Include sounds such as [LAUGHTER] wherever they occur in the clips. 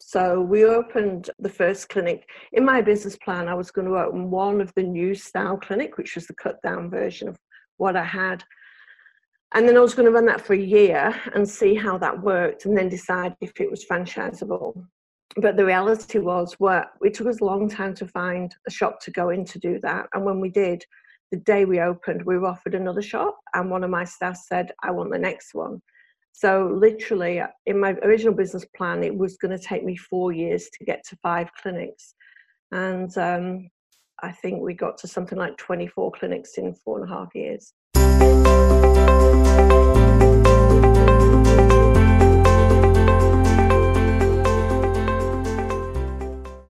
So we opened the first clinic. In my business plan, I was going to open one of the new style clinic, which was the cut down version of what I had. And then I was going to run that for a year and see how that worked and then decide if it was franchisable. But the reality was, what it took us a long time to find a shop to go in to do that. And when we did, the day we opened, we were offered another shop, and one of my staff said, I want the next one. So, literally, in my original business plan, it was going to take me four years to get to five clinics. And um, I think we got to something like 24 clinics in four and a half years.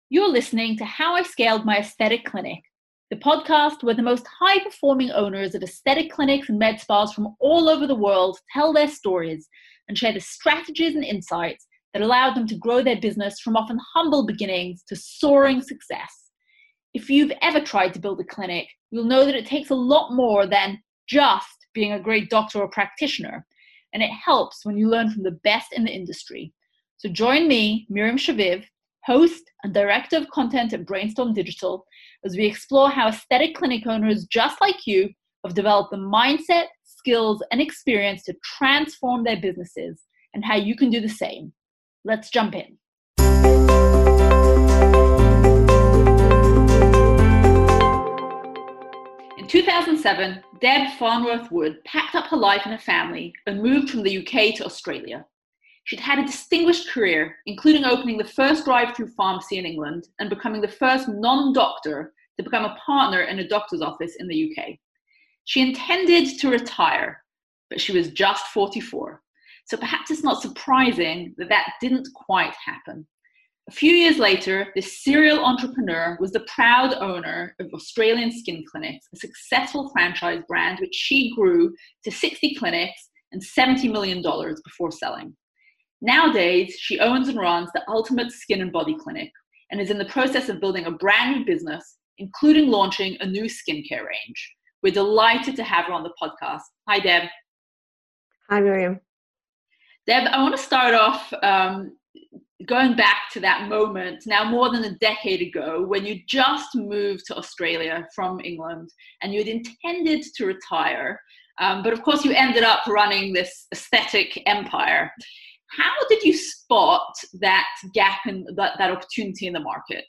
You're listening to How I Scaled My Aesthetic Clinic, the podcast where the most high performing owners of aesthetic clinics and med spas from all over the world tell their stories and share the strategies and insights that allowed them to grow their business from often humble beginnings to soaring success. If you've ever tried to build a clinic, you'll know that it takes a lot more than just being a great doctor or practitioner, and it helps when you learn from the best in the industry. So join me, Miriam Shaviv, host and director of content at Brainstorm Digital, as we explore how aesthetic clinic owners just like you have developed the mindset, skills, and experience to transform their businesses and how you can do the same. Let's jump in. In 2007, Deb Farnworth Wood packed up her life and her family and moved from the UK to Australia. She'd had a distinguished career, including opening the first drive through pharmacy in England and becoming the first non doctor to become a partner in a doctor's office in the UK. She intended to retire, but she was just 44. So perhaps it's not surprising that that didn't quite happen. A few years later, this serial entrepreneur was the proud owner of Australian Skin Clinics, a successful franchise brand which she grew to 60 clinics and $70 million before selling. Nowadays, she owns and runs the Ultimate Skin and Body Clinic and is in the process of building a brand new business, including launching a new skincare range. We're delighted to have her on the podcast. Hi, Deb. Hi, Miriam. Deb, I want to start off um, going back to that moment now more than a decade ago when you just moved to Australia from England and you had intended to retire. Um, but of course, you ended up running this aesthetic empire. How did you spot that gap and that, that opportunity in the market?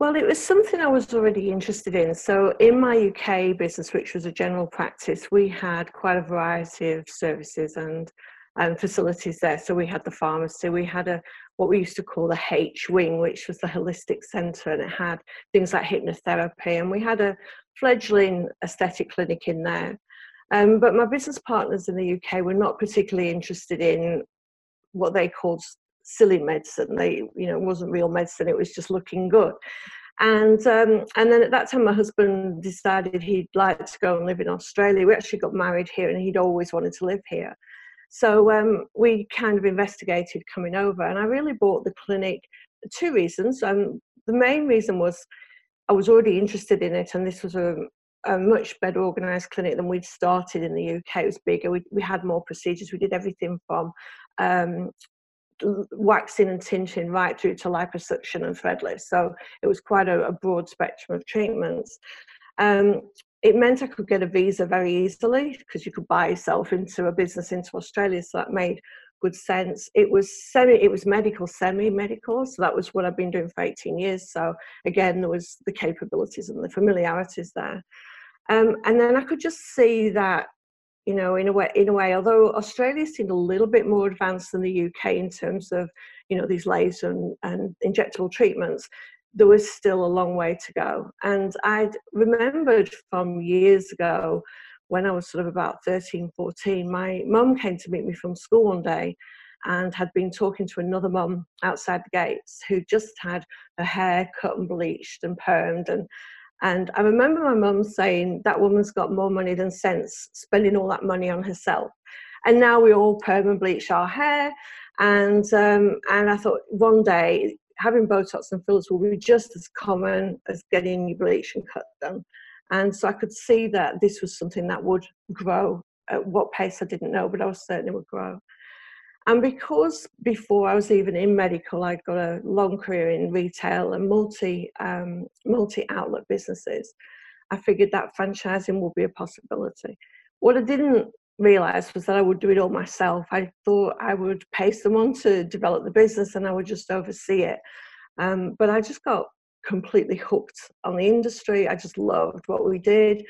Well, it was something I was already interested in. So, in my UK business, which was a general practice, we had quite a variety of services and um, facilities there. So, we had the pharmacy, we had a what we used to call the H wing, which was the holistic centre, and it had things like hypnotherapy, and we had a fledgling aesthetic clinic in there. Um, but my business partners in the UK were not particularly interested in what they called silly medicine. They, you know, it wasn't real medicine. It was just looking good. And um, and then at that time, my husband decided he'd like to go and live in Australia. We actually got married here, and he'd always wanted to live here. So um, we kind of investigated coming over, and I really bought the clinic two reasons. Um, the main reason was I was already interested in it, and this was a, a much better organised clinic than we'd started in the UK. It was bigger. We, we had more procedures. We did everything from um, waxing and tinting right through to liposuction and thread threadless. So it was quite a, a broad spectrum of treatments. Um, it meant I could get a visa very easily because you could buy yourself into a business into Australia. So that made good sense. It was semi, it was medical, semi-medical. So that was what I've been doing for 18 years. So again, there was the capabilities and the familiarities there. Um, and then I could just see that, you know, in a way, in a way, although Australia seemed a little bit more advanced than the UK in terms of, you know, these laser and, and injectable treatments, there was still a long way to go. And I'd remembered from years ago when I was sort of about 13, 14, my mum came to meet me from school one day and had been talking to another mum outside the gates who just had her hair cut and bleached and permed and and I remember my mum saying, That woman's got more money than sense, spending all that money on herself. And now we all perm and bleach our hair. And, um, and I thought one day having Botox and fillers will be just as common as getting your bleach and cut done. And so I could see that this was something that would grow. At what pace I didn't know, but I was certain it would grow. And because before I was even in medical, I'd got a long career in retail and multi um, multi outlet businesses. I figured that franchising would be a possibility. What I didn't realize was that I would do it all myself. I thought I would pay someone to develop the business and I would just oversee it. Um, but I just got completely hooked on the industry. I just loved what we did.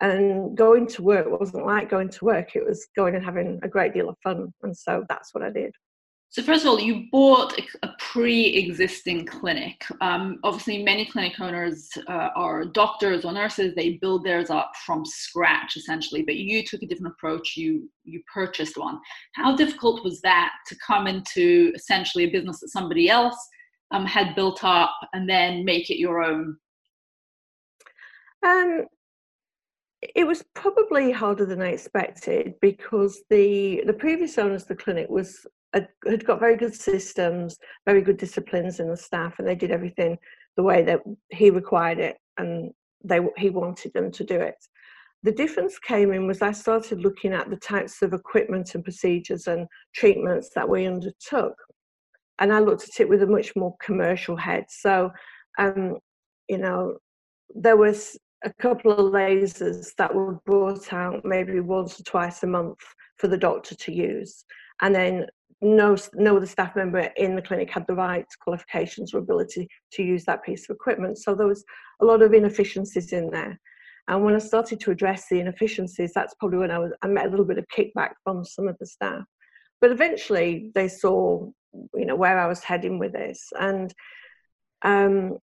And going to work wasn't like going to work, it was going and having a great deal of fun. And so that's what I did. So, first of all, you bought a pre existing clinic. Um, obviously, many clinic owners uh, are doctors or nurses, they build theirs up from scratch essentially, but you took a different approach. You, you purchased one. How difficult was that to come into essentially a business that somebody else um, had built up and then make it your own? Um, it was probably harder than I expected because the the previous owners of the clinic was had got very good systems, very good disciplines in the staff, and they did everything the way that he required it, and they he wanted them to do it. The difference came in was I started looking at the types of equipment and procedures and treatments that we undertook, and I looked at it with a much more commercial head. So, um, you know, there was a couple of lasers that were brought out maybe once or twice a month for the doctor to use. And then no, no other staff member in the clinic had the right qualifications or ability to use that piece of equipment. So there was a lot of inefficiencies in there. And when I started to address the inefficiencies, that's probably when I, was, I met a little bit of kickback from some of the staff. But eventually they saw, you know, where I was heading with this. And um,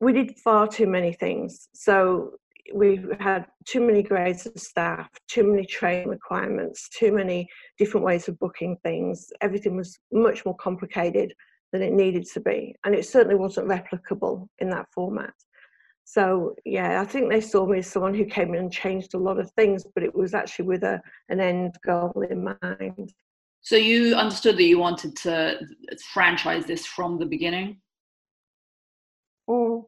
we did far too many things. So we had too many grades of staff, too many training requirements, too many different ways of booking things. Everything was much more complicated than it needed to be, and it certainly wasn't replicable in that format. So yeah, I think they saw me as someone who came in and changed a lot of things, but it was actually with a an end goal in mind. So you understood that you wanted to franchise this from the beginning. Mm,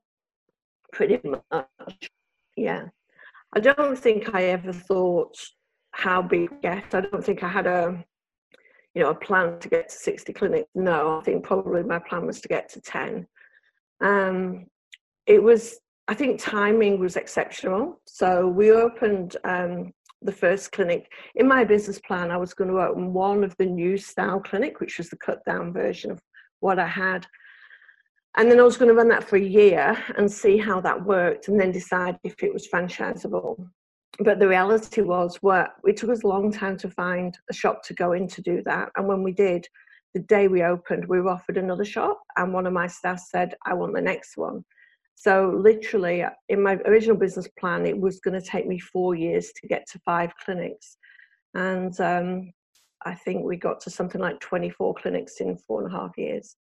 pretty much, yeah. I don't think I ever thought how big get. I don't think I had a, you know, a plan to get to 60 clinics. No, I think probably my plan was to get to 10. Um, it was, I think timing was exceptional. So we opened um, the first clinic. In my business plan, I was going to open one of the new style clinic, which was the cut down version of what I had and then I was going to run that for a year and see how that worked and then decide if it was franchisable. But the reality was, what it took us a long time to find a shop to go in to do that. And when we did, the day we opened, we were offered another shop, and one of my staff said, I want the next one. So, literally, in my original business plan, it was going to take me four years to get to five clinics. And um, I think we got to something like 24 clinics in four and a half years.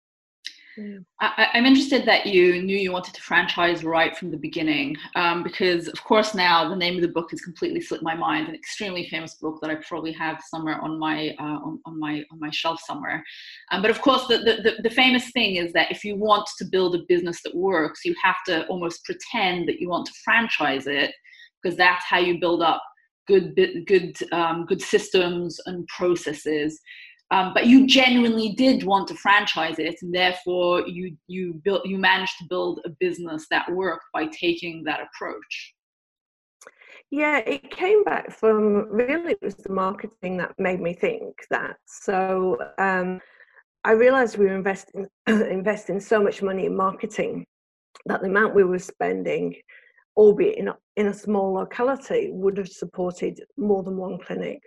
I, am interested that you knew you wanted to franchise right from the beginning, um, because of course now the name of the book has completely slipped my mind. An extremely famous book that I probably have somewhere on my uh, on, on, my on my shelf somewhere. Um, but of course, the, the the famous thing is that if you want to build a business that works, you have to almost pretend that you want to franchise it, because that's how you build up good good um, good systems and processes. Um, but you genuinely did want to franchise it, and therefore you you built you managed to build a business that worked by taking that approach. Yeah, it came back from really it was the marketing that made me think that. So um, I realized we were investing [CLEARS THROAT] investing so much money in marketing that the amount we were spending, albeit in a, in a small locality, would have supported more than one clinic.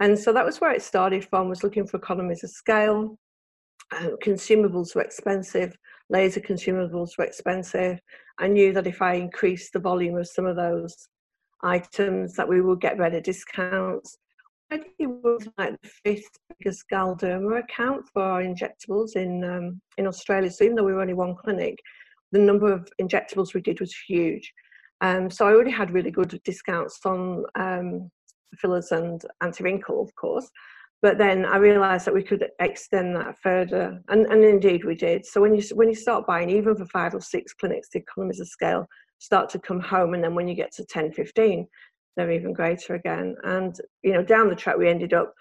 And so that was where it started from, was looking for economies of scale. Uh, consumables were expensive, laser consumables were expensive. I knew that if I increased the volume of some of those items that we would get better discounts. I was like the fifth biggest Galderma account for our injectables in um, in Australia. So even though we were only one clinic, the number of injectables we did was huge. Um, so I already had really good discounts on um, fillers and anti-wrinkle, of course. But then I realised that we could extend that further, and, and indeed we did. So when you when you start buying, even for five or six clinics, the economies of scale start to come home, and then when you get to 10, 15, they're even greater again. And you know, down the track, we ended up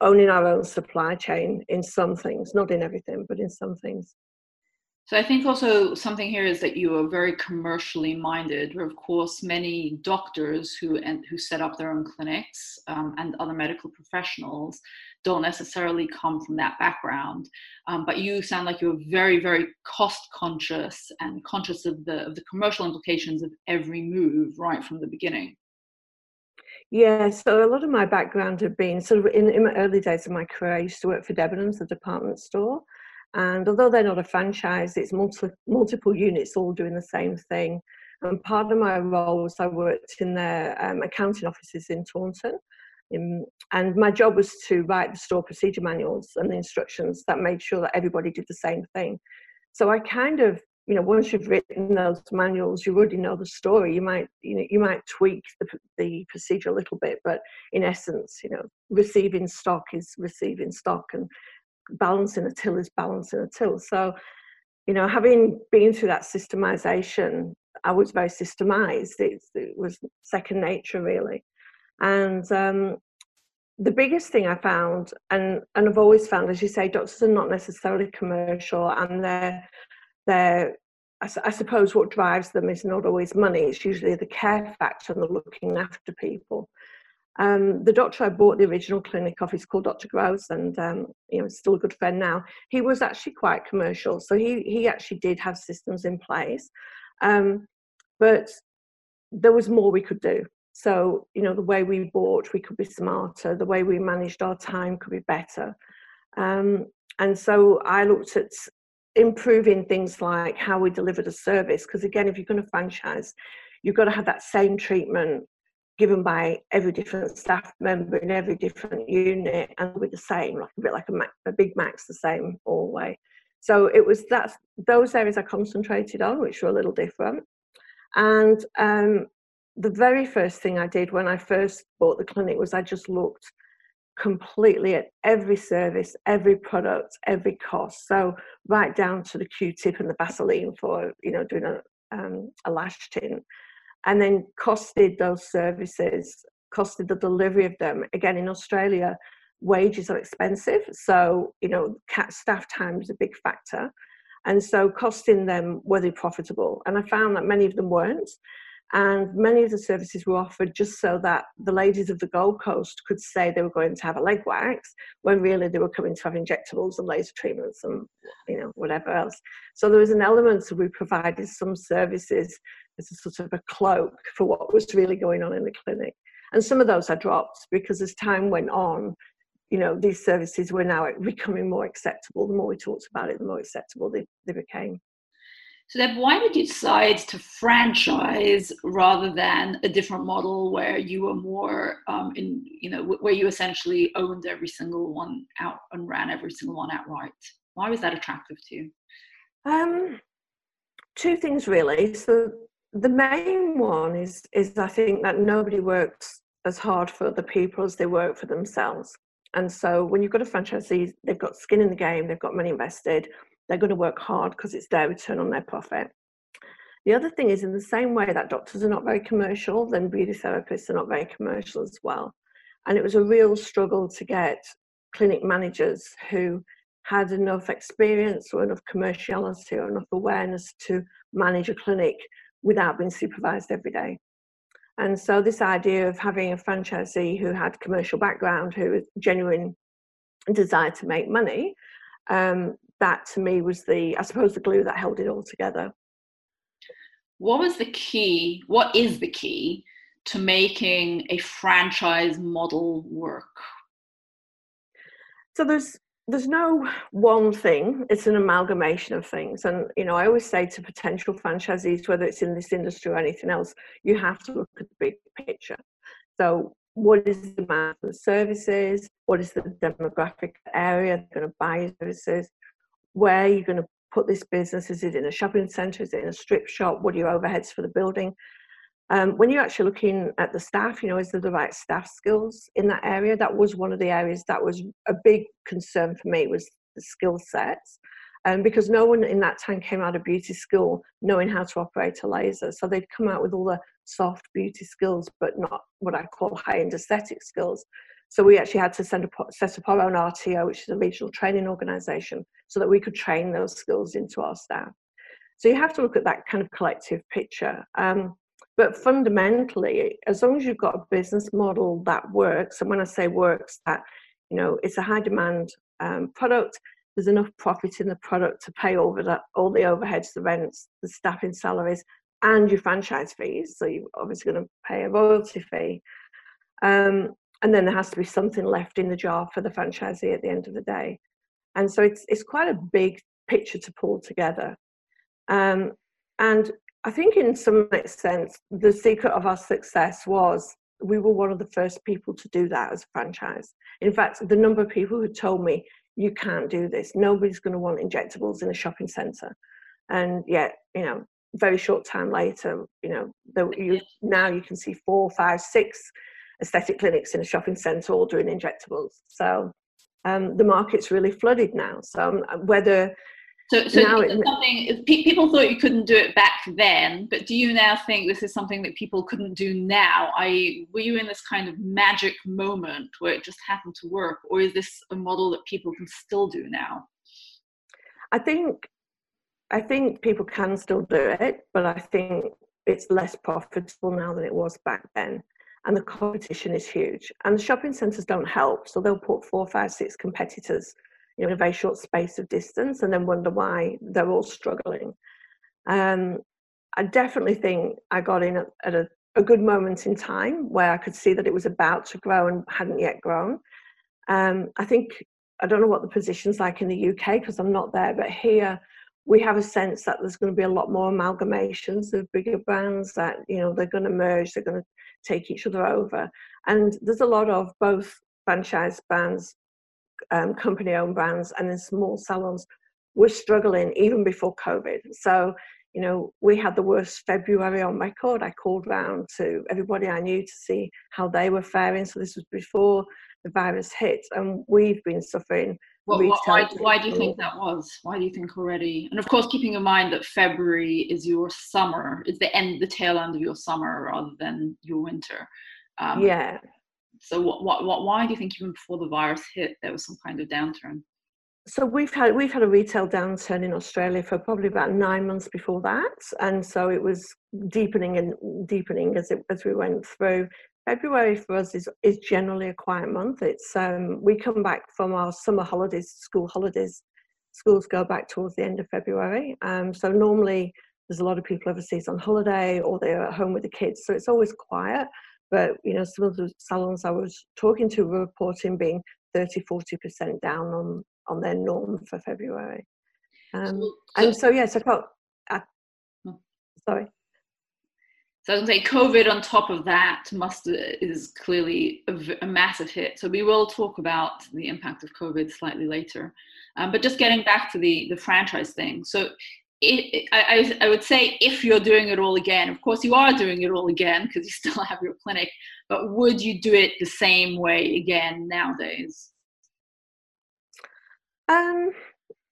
owning our own supply chain in some things, not in everything, but in some things. So I think also something here is that you are very commercially minded. Where of course many doctors who and who set up their own clinics um, and other medical professionals don't necessarily come from that background. Um, but you sound like you're very very cost conscious and conscious of the of the commercial implications of every move right from the beginning. Yeah, so a lot of my background had been sort of in, in my early days of my career. I used to work for Debenhams, the department store. And although they're not a franchise, it's multi, multiple units all doing the same thing. And part of my role was I worked in their um, accounting offices in Taunton. In, and my job was to write the store procedure manuals and the instructions that made sure that everybody did the same thing. So I kind of, you know, once you've written those manuals, you already know the story. You might, you know, you might tweak the, the procedure a little bit, but in essence, you know, receiving stock is receiving stock, and balancing a till is balancing a till. So, you know, having been through that systemization, I was very systemized. It, it was second nature, really. And um, the biggest thing I found, and, and I've always found, as you say, doctors are not necessarily commercial, and they're, they're I, I suppose what drives them is not always money, it's usually the care factor and the looking after people. Um, the doctor I bought the original clinic off is called Dr. Gross, and um, you know, still a good friend now. He was actually quite commercial, so he he actually did have systems in place, um, but there was more we could do. So you know, the way we bought, we could be smarter. The way we managed our time could be better. Um, and so I looked at improving things like how we delivered a service, because again, if you're going to franchise, you've got to have that same treatment given by every different staff member in every different unit and with the same, like a bit like a, Mac, a Big Mac's the same all way. So it was that those areas I concentrated on, which were a little different. And um, the very first thing I did when I first bought the clinic was I just looked completely at every service, every product, every cost. So right down to the Q-tip and the Vaseline for you know doing a, um, a lash tint and then costed those services, costed the delivery of them. Again, in Australia, wages are expensive, so you know staff time is a big factor, and so costing them were they profitable? And I found that many of them weren't. And many of the services were offered just so that the ladies of the Gold Coast could say they were going to have a leg wax when really they were coming to have injectables and laser treatments and you know whatever else. So there was an element of we provided some services as a sort of a cloak for what was really going on in the clinic. And some of those I dropped because as time went on, you know, these services were now becoming more acceptable. The more we talked about it, the more acceptable they, they became. So then why did you decide to franchise rather than a different model where you were more um, in, you know, where you essentially owned every single one out and ran every single one outright? Why was that attractive to you? Um, two things really. So the main one is is I think that nobody works as hard for other people as they work for themselves. And so when you've got a franchisee, they've got skin in the game, they've got money invested, they're going to work hard because it's their return on their profit. The other thing is, in the same way that doctors are not very commercial, then beauty therapists are not very commercial as well. And it was a real struggle to get clinic managers who had enough experience or enough commerciality or enough awareness to manage a clinic without being supervised every day. And so, this idea of having a franchisee who had commercial background, who was genuine desire to make money, um, that to me was the, I suppose, the glue that held it all together. What was the key? What is the key to making a franchise model work? So there's there's no one thing it's an amalgamation of things and you know i always say to potential franchisees whether it's in this industry or anything else you have to look at the big picture so what is the demand for the services what is the demographic area they're going to buy services where are you going to put this business? Is it in a shopping centre? Is it in a strip shop? What are your overheads for the building? Um, when you're actually looking at the staff, you know, is there the right staff skills in that area? That was one of the areas that was a big concern for me was the skill sets. Um, because no one in that time came out of beauty school knowing how to operate a laser. So they'd come out with all the soft beauty skills, but not what I call high end aesthetic skills. So we actually had to send a, set up our own RTO, which is a regional training organisation, so that we could train those skills into our staff. So you have to look at that kind of collective picture. Um, but fundamentally, as long as you've got a business model that works, and when I say works, that you know it's a high demand um, product, there's enough profit in the product to pay over that, all the overheads, the rents, the staffing salaries, and your franchise fees. So you're obviously going to pay a royalty fee. Um, and then there has to be something left in the jar for the franchisee at the end of the day. And so it's it's quite a big picture to pull together. Um, and I think, in some sense, the secret of our success was we were one of the first people to do that as a franchise. In fact, the number of people who told me, you can't do this, nobody's going to want injectables in a shopping centre. And yet, you know, very short time later, you know, the, you, [LAUGHS] now you can see four, five, six aesthetic clinics in a shopping centre all doing injectables. So um, the market's really flooded now. So um, whether so, so now it, something people thought you couldn't do it back then, but do you now think this is something that people couldn't do now? I were you in this kind of magic moment where it just happened to work, or is this a model that people can still do now? I think I think people can still do it, but I think it's less profitable now than it was back then. And the competition is huge. And the shopping centres don't help. So they'll put four, five, six competitors you know, in a very short space of distance and then wonder why they're all struggling. Um, I definitely think I got in at, at a, a, good moment in time where I could see that it was about to grow and hadn't yet grown. Um, I think, I don't know what the position's like in the UK because I'm not there, but here we have a sense that there's going to be a lot more amalgamations of bigger brands that, you know, they're going to merge, they're going to take each other over. And there's a lot of both franchise brands um, company owned brands and in small salons were struggling even before COVID. So, you know, we had the worst February on record. I called round to everybody I knew to see how they were faring. So this was before the virus hit, and we've been suffering. Well, why, why do you think that was? Why do you think already? And of course, keeping in mind that February is your summer, is the end, the tail end of your summer rather than your winter. Um, yeah. So what, what, what, why do you think even before the virus hit, there was some kind of downturn? So we've had we've had a retail downturn in Australia for probably about nine months before that, and so it was deepening and deepening as it as we went through. February for us is is generally a quiet month. It's um, we come back from our summer holidays, school holidays. Schools go back towards the end of February, um, so normally there's a lot of people overseas on holiday or they're at home with the kids, so it's always quiet. But you know, some of the salons I was talking to were reporting being 30, 40% down on, on their norm for February. Um, so, and so, yes, I felt, uh, hmm. sorry. So I was going to say COVID on top of that must is clearly a, a, massive hit. So we will talk about the impact of COVID slightly later. Um, but just getting back to the the franchise thing. So it, I, I would say if you're doing it all again, of course you are doing it all again because you [LAUGHS] still have your clinic, but would you do it the same way again nowadays? Um,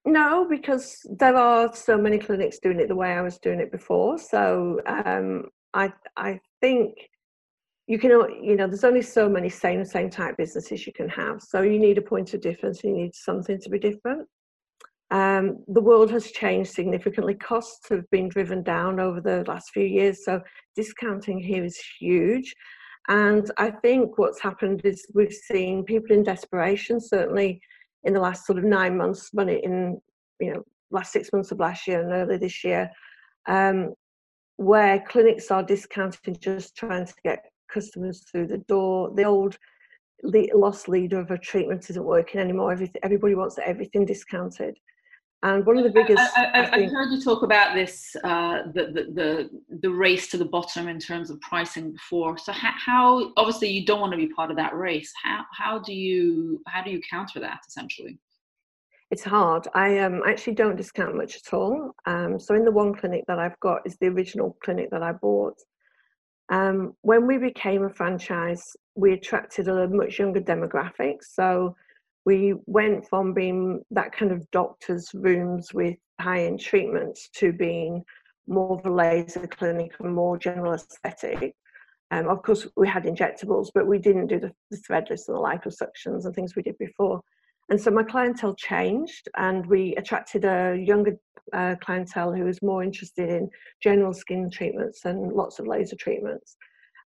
no, because there are so many clinics doing it the way I was doing it before. So um, I I think you can you know there's only so many same same type businesses you can have. So you need a point of difference. You need something to be different. Um, the world has changed significantly. Costs have been driven down over the last few years, so discounting here is huge. And I think what's happened is we've seen people in desperation, certainly in the last sort of nine months, but in you know last six months of last year and early this year, um, where clinics are discounting, just trying to get customers through the door. The old the loss leader of a treatment isn't working anymore. Everything, everybody wants everything discounted. And one of the biggest. I, have heard you talk about this, uh, the, the, the, the, race to the bottom in terms of pricing before. So how, how, obviously you don't want to be part of that race. How, how do you, how do you counter that essentially? It's hard. I um, actually don't discount much at all. Um, so in the one clinic that I've got is the original clinic that I bought. Um, when we became a franchise, we attracted a much younger demographic. So we went from being that kind of doctor's rooms with high end treatments to being more of a laser clinic and more general aesthetic. Um, of course, we had injectables, but we didn't do the, the thread lifts and the liposuctions and things we did before. And so my clientele changed, and we attracted a younger uh, clientele who was more interested in general skin treatments and lots of laser treatments.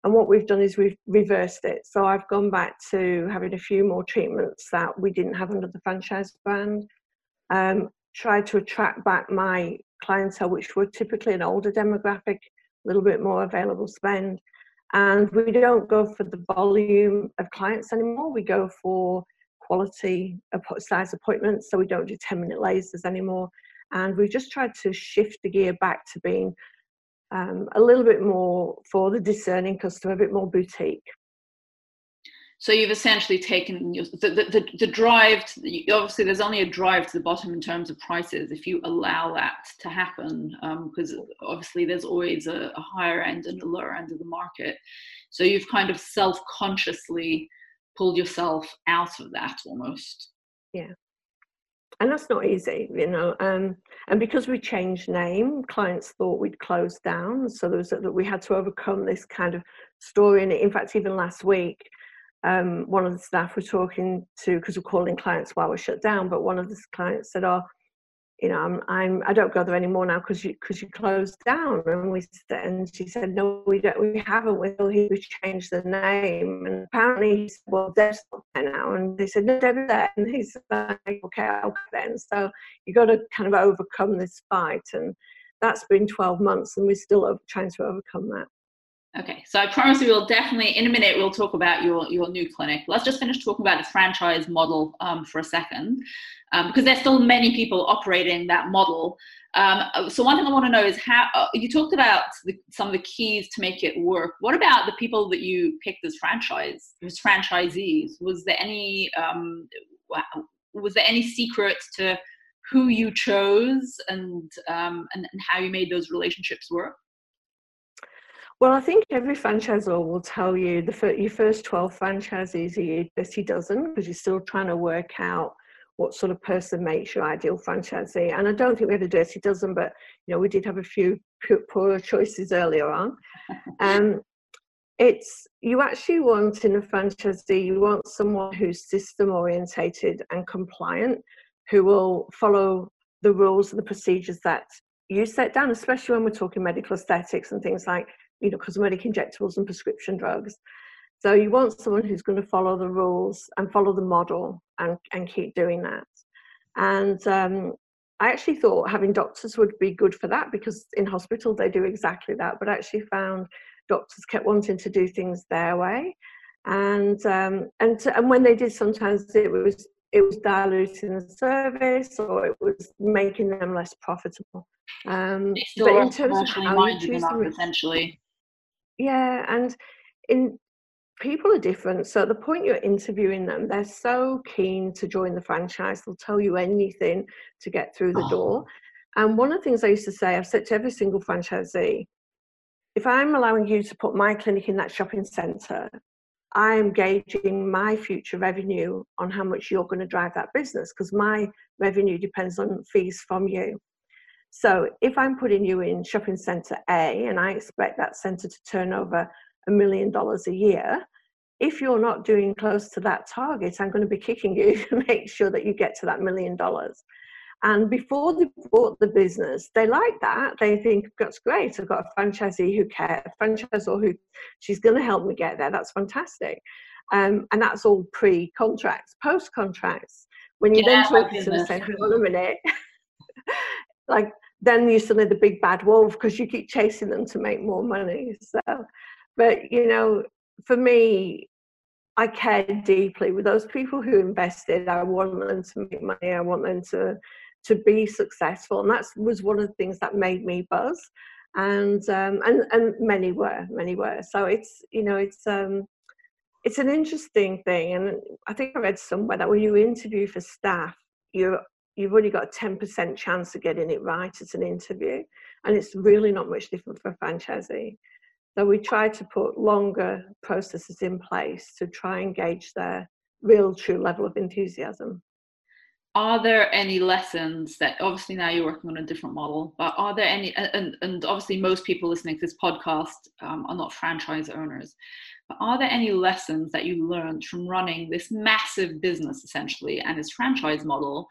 And what we've done is we've reversed it. So I've gone back to having a few more treatments that we didn't have under the franchise brand. Um, tried to attract back my clientele, which were typically an older demographic, a little bit more available spend. And we don't go for the volume of clients anymore. We go for quality size appointments. So we don't do 10 minute lasers anymore. And we've just tried to shift the gear back to being um, a little bit more for the discerning customer, a bit more boutique. So you've essentially taken the, the, the, the drive, to, obviously there's only a drive to the bottom in terms of prices if you allow that to happen, because um, obviously there's always a, a, higher end and a lower end of the market. So you've kind of self-consciously pulled yourself out of that almost. Yeah and that's not easy, you know. Um, and because we changed name, clients thought we'd closed down, so there was that we had to overcome this kind of story. And in fact, even last week, um, one of the staff were talking to because we're calling clients while we're shut down, but one of the clients said, "Oh, you know, I'm, I'm I don't go there anymore now because you because you closed down. And we and she said, no, we don't, we haven't. We we changed the name. And apparently, he said, well, Deb's not there now. And they said, no, Deb's there. And he said, okay, okay then. So you got to kind of overcome this fight, and that's been 12 months, and we're still trying to overcome that. Okay, so I promise we will definitely, in a minute, we'll talk about your, your new clinic. Let's just finish talking about the franchise model um, for a second, um, because there's still many people operating that model. Um, so one thing I want to know is how uh, you talked about the, some of the keys to make it work. What about the people that you picked as franchise, as franchisees? Was there any um, was there any secret to who you chose and, um, and and how you made those relationships work? Well, I think every franchisor will tell you the fir- your first 12 franchisees are your dirty dozen because you're still trying to work out what sort of person makes your ideal franchisee. And I don't think we had a dirty dozen, but you know we did have a few poor choices earlier on. [LAUGHS] Um, it's you actually want in a franchisee, you want someone who's system orientated and compliant, who will follow the rules and the procedures that you set down, especially when we're talking medical aesthetics and things like you know, cosmetic injectables and prescription drugs. So you want someone who's going to follow the rules and follow the model and, and keep doing that. And um, I actually thought having doctors would be good for that because in hospital they do exactly that, but I actually found doctors kept wanting to do things their way. And um, and and when they did, sometimes it was it was diluting the service or it was making them less profitable. Um, but in terms of how you choose them, essentially yeah and in people are different so at the point you're interviewing them they're so keen to join the franchise they'll tell you anything to get through the oh. door and one of the things i used to say i've said to every single franchisee if i'm allowing you to put my clinic in that shopping centre i am gauging my future revenue on how much you're going to drive that business because my revenue depends on fees from you so if I'm putting you in shopping centre A and I expect that centre to turn over a million dollars a year, if you're not doing close to that target, I'm going to be kicking you [LAUGHS] to make sure that you get to that million dollars. And before they bought the business, they like that. They think that's great. I've got a franchisee who cares, a franchisor who she's going to help me get there. That's fantastic. Um, and that's all pre-contracts, post-contracts. When you yeah, then talk to them and say, "Hang on a minute," [LAUGHS] like then you're suddenly the big bad wolf because you keep chasing them to make more money. So, but you know, for me, I care deeply with those people who invested. I want them to make money. I want them to to be successful, and that was one of the things that made me buzz. And um, and and many were, many were. So it's you know it's um it's an interesting thing, and I think I read somewhere that when you interview for staff, you're you've only got a 10% chance of getting it right at an interview. And it's really not much different for a franchisee. So we try to put longer processes in place to try and gauge their real true level of enthusiasm. are there any lessons that obviously now you're working on a different model but are there any and, and obviously most people listening to this podcast um, are not franchise owners but are there any lessons that you learned from running this massive business essentially and this franchise model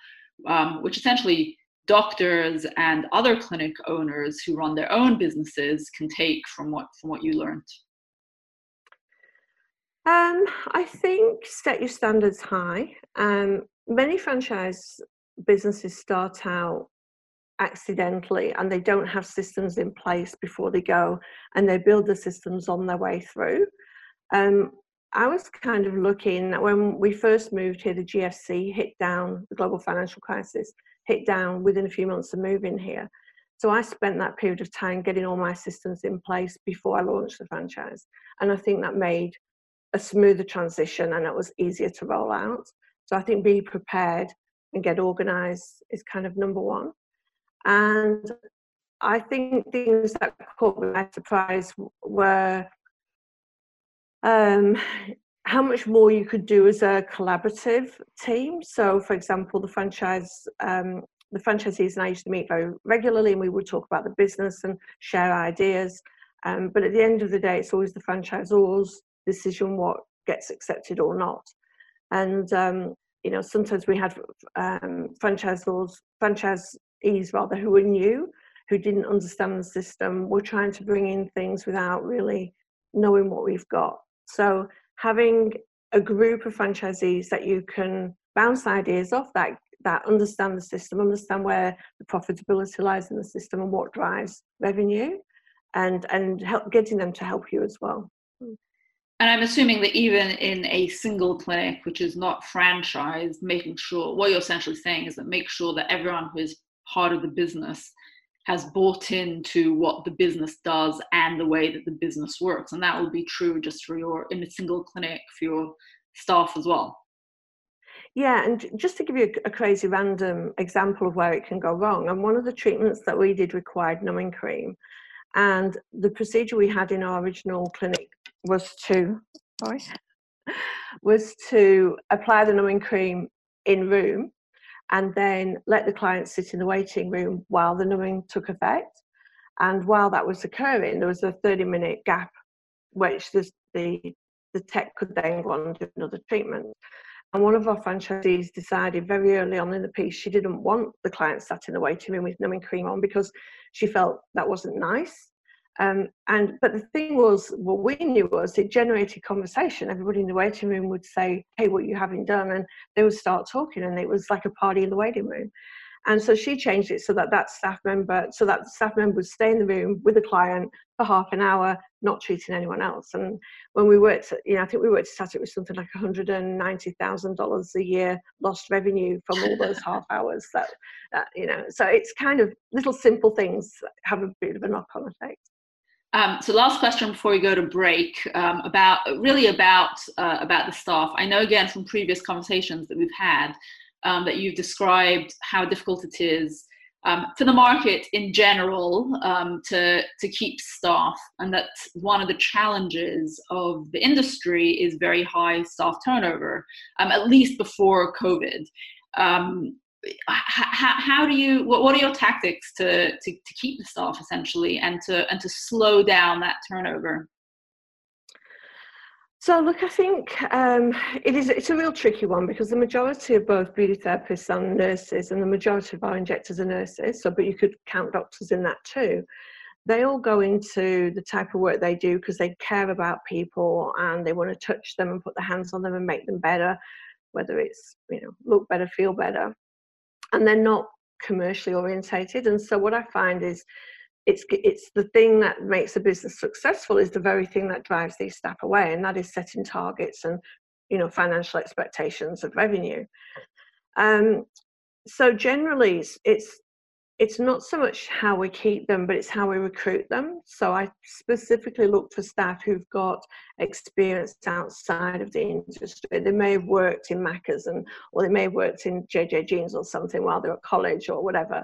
um, which essentially doctors and other clinic owners who run their own businesses can take from what from what you learned um, I think set your standards high. Um, many franchise businesses start out accidentally and they don't have systems in place before they go and they build the systems on their way through. Um, I was kind of looking when we first moved here, the GFC hit down, the global financial crisis hit down within a few months of moving here. So I spent that period of time getting all my systems in place before I launched the franchise. And I think that made a smoother transition and it was easier to roll out. So I think be prepared and get organized is kind of number one. And I think things that caught me surprise were um, how much more you could do as a collaborative team. So, for example, the franchise, um, the franchisees and I used to meet very regularly, and we would talk about the business and share ideas. Um, but at the end of the day, it's always the franchisor's decision what gets accepted or not. And um, you know, sometimes we had um, franchisors, franchisees rather, who were new, who didn't understand the system, We're trying to bring in things without really knowing what we've got. So having a group of franchisees that you can bounce ideas off that that understand the system, understand where the profitability lies in the system and what drives revenue, and and help getting them to help you as well. And I'm assuming that even in a single clinic, which is not franchised, making sure what you're essentially saying is that make sure that everyone who is part of the business has bought into what the business does and the way that the business works. And that will be true just for your in a single clinic for your staff as well. Yeah, and just to give you a, crazy random example of where it can go wrong, and one of the treatments that we did required numbing cream, and the procedure we had in our original clinic was to sorry [LAUGHS] was to apply the numbing cream in room and then let the client sit in the waiting room while the numbing took effect. And while that was occurring, there was a 30 minute gap which the, the, the tech could then go on do another treatment. And one of our franchisees decided very early on in the piece she didn't want the client sat in the waiting room with numbing cream on because she felt that wasn't nice. Um, and but the thing was, what we knew was it generated conversation. Everybody in the waiting room would say, "Hey, what you having done?" And they would start talking, and it was like a party in the waiting room. And so she changed it so that that staff member, so that staff member would stay in the room with the client for half an hour, not treating anyone else. And when we worked, you know, I think we worked at it was something like $190,000 a year lost revenue from all those [LAUGHS] half hours. That, uh, you know, so it's kind of little simple things have a bit of a knock-on effect. Um, so last question before we go to break um, about really about uh, about the staff. I know again from previous conversations that we've had um, that you've described how difficult it is um, for the market in general um, to to keep staff, and that one of the challenges of the industry is very high staff turnover, um, at least before COVID. Um, how, how do you what, what are your tactics to, to to keep the staff essentially and to and to slow down that turnover? So look i think um, it is it's a real tricky one because the majority of both beauty therapists and nurses and the majority of our injectors are nurses so but you could count doctors in that too. They all go into the type of work they do because they care about people and they want to touch them and put their hands on them and make them better whether it's you know look better feel better and they're not commercially orientated. And so what I find is it's it's the thing that makes a business successful is the very thing that drives these staff away, and that is setting targets and you know financial expectations of revenue. Um, so generally, it's, it's it's not so much how we keep them, but it's how we recruit them. So I specifically look for staff who've got experience outside of the industry. They may have worked in Macca's and, or they may have worked in JJ Jeans or something while they're at college or whatever.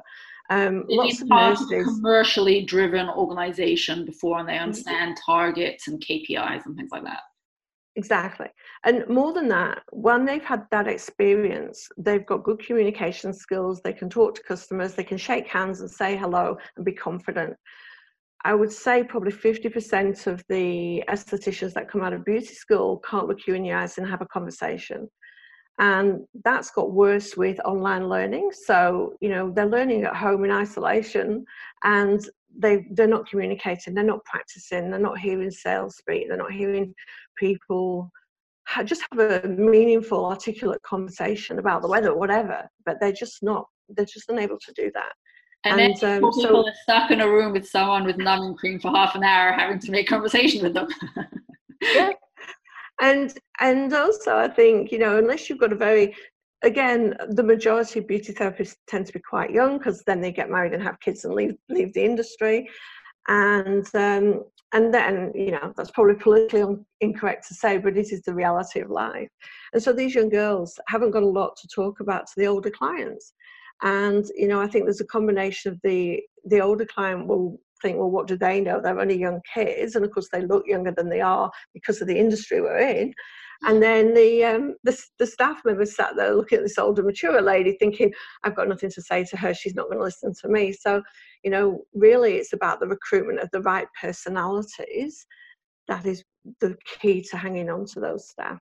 Um, lots of nurses, a commercially driven organization before and they mm-hmm. understand targets and KPIs and things like that. Exactly. And more than that, when they've had that experience, they've got good communication skills, they can talk to customers, they can shake hands and say hello and be confident. I would say probably 50% of the estheticians that come out of beauty school can't look you in the eyes and have a conversation. And that's got worse with online learning. So, you know, they're learning at home in isolation and they, they're not communicating, they're not practicing, they're not hearing sales speak, they're not hearing people just have a meaningful, articulate conversation about the weather or whatever, but they're just not, they're just unable to do that. And, and then um, people so, are stuck in a room with someone with numbing cream for half an hour having to make conversation with them. yeah. And and also I think, you know, unless you've got a very again, the majority of beauty therapists tend to be quite young because then they get married and have kids and leave leave the industry. And um, and then you know that's probably politically incorrect to say but it is the reality of life and so these young girls haven't got a lot to talk about to the older clients and you know i think there's a combination of the the older client will think well what do they know they're only young kids and of course they look younger than they are because of the industry we're in and then the, um, the, the staff members sat there looking at this older, mature lady, thinking, "I've got nothing to say to her. She's not going to listen to me." So you know, really it's about the recruitment of the right personalities. That is the key to hanging on to those staff.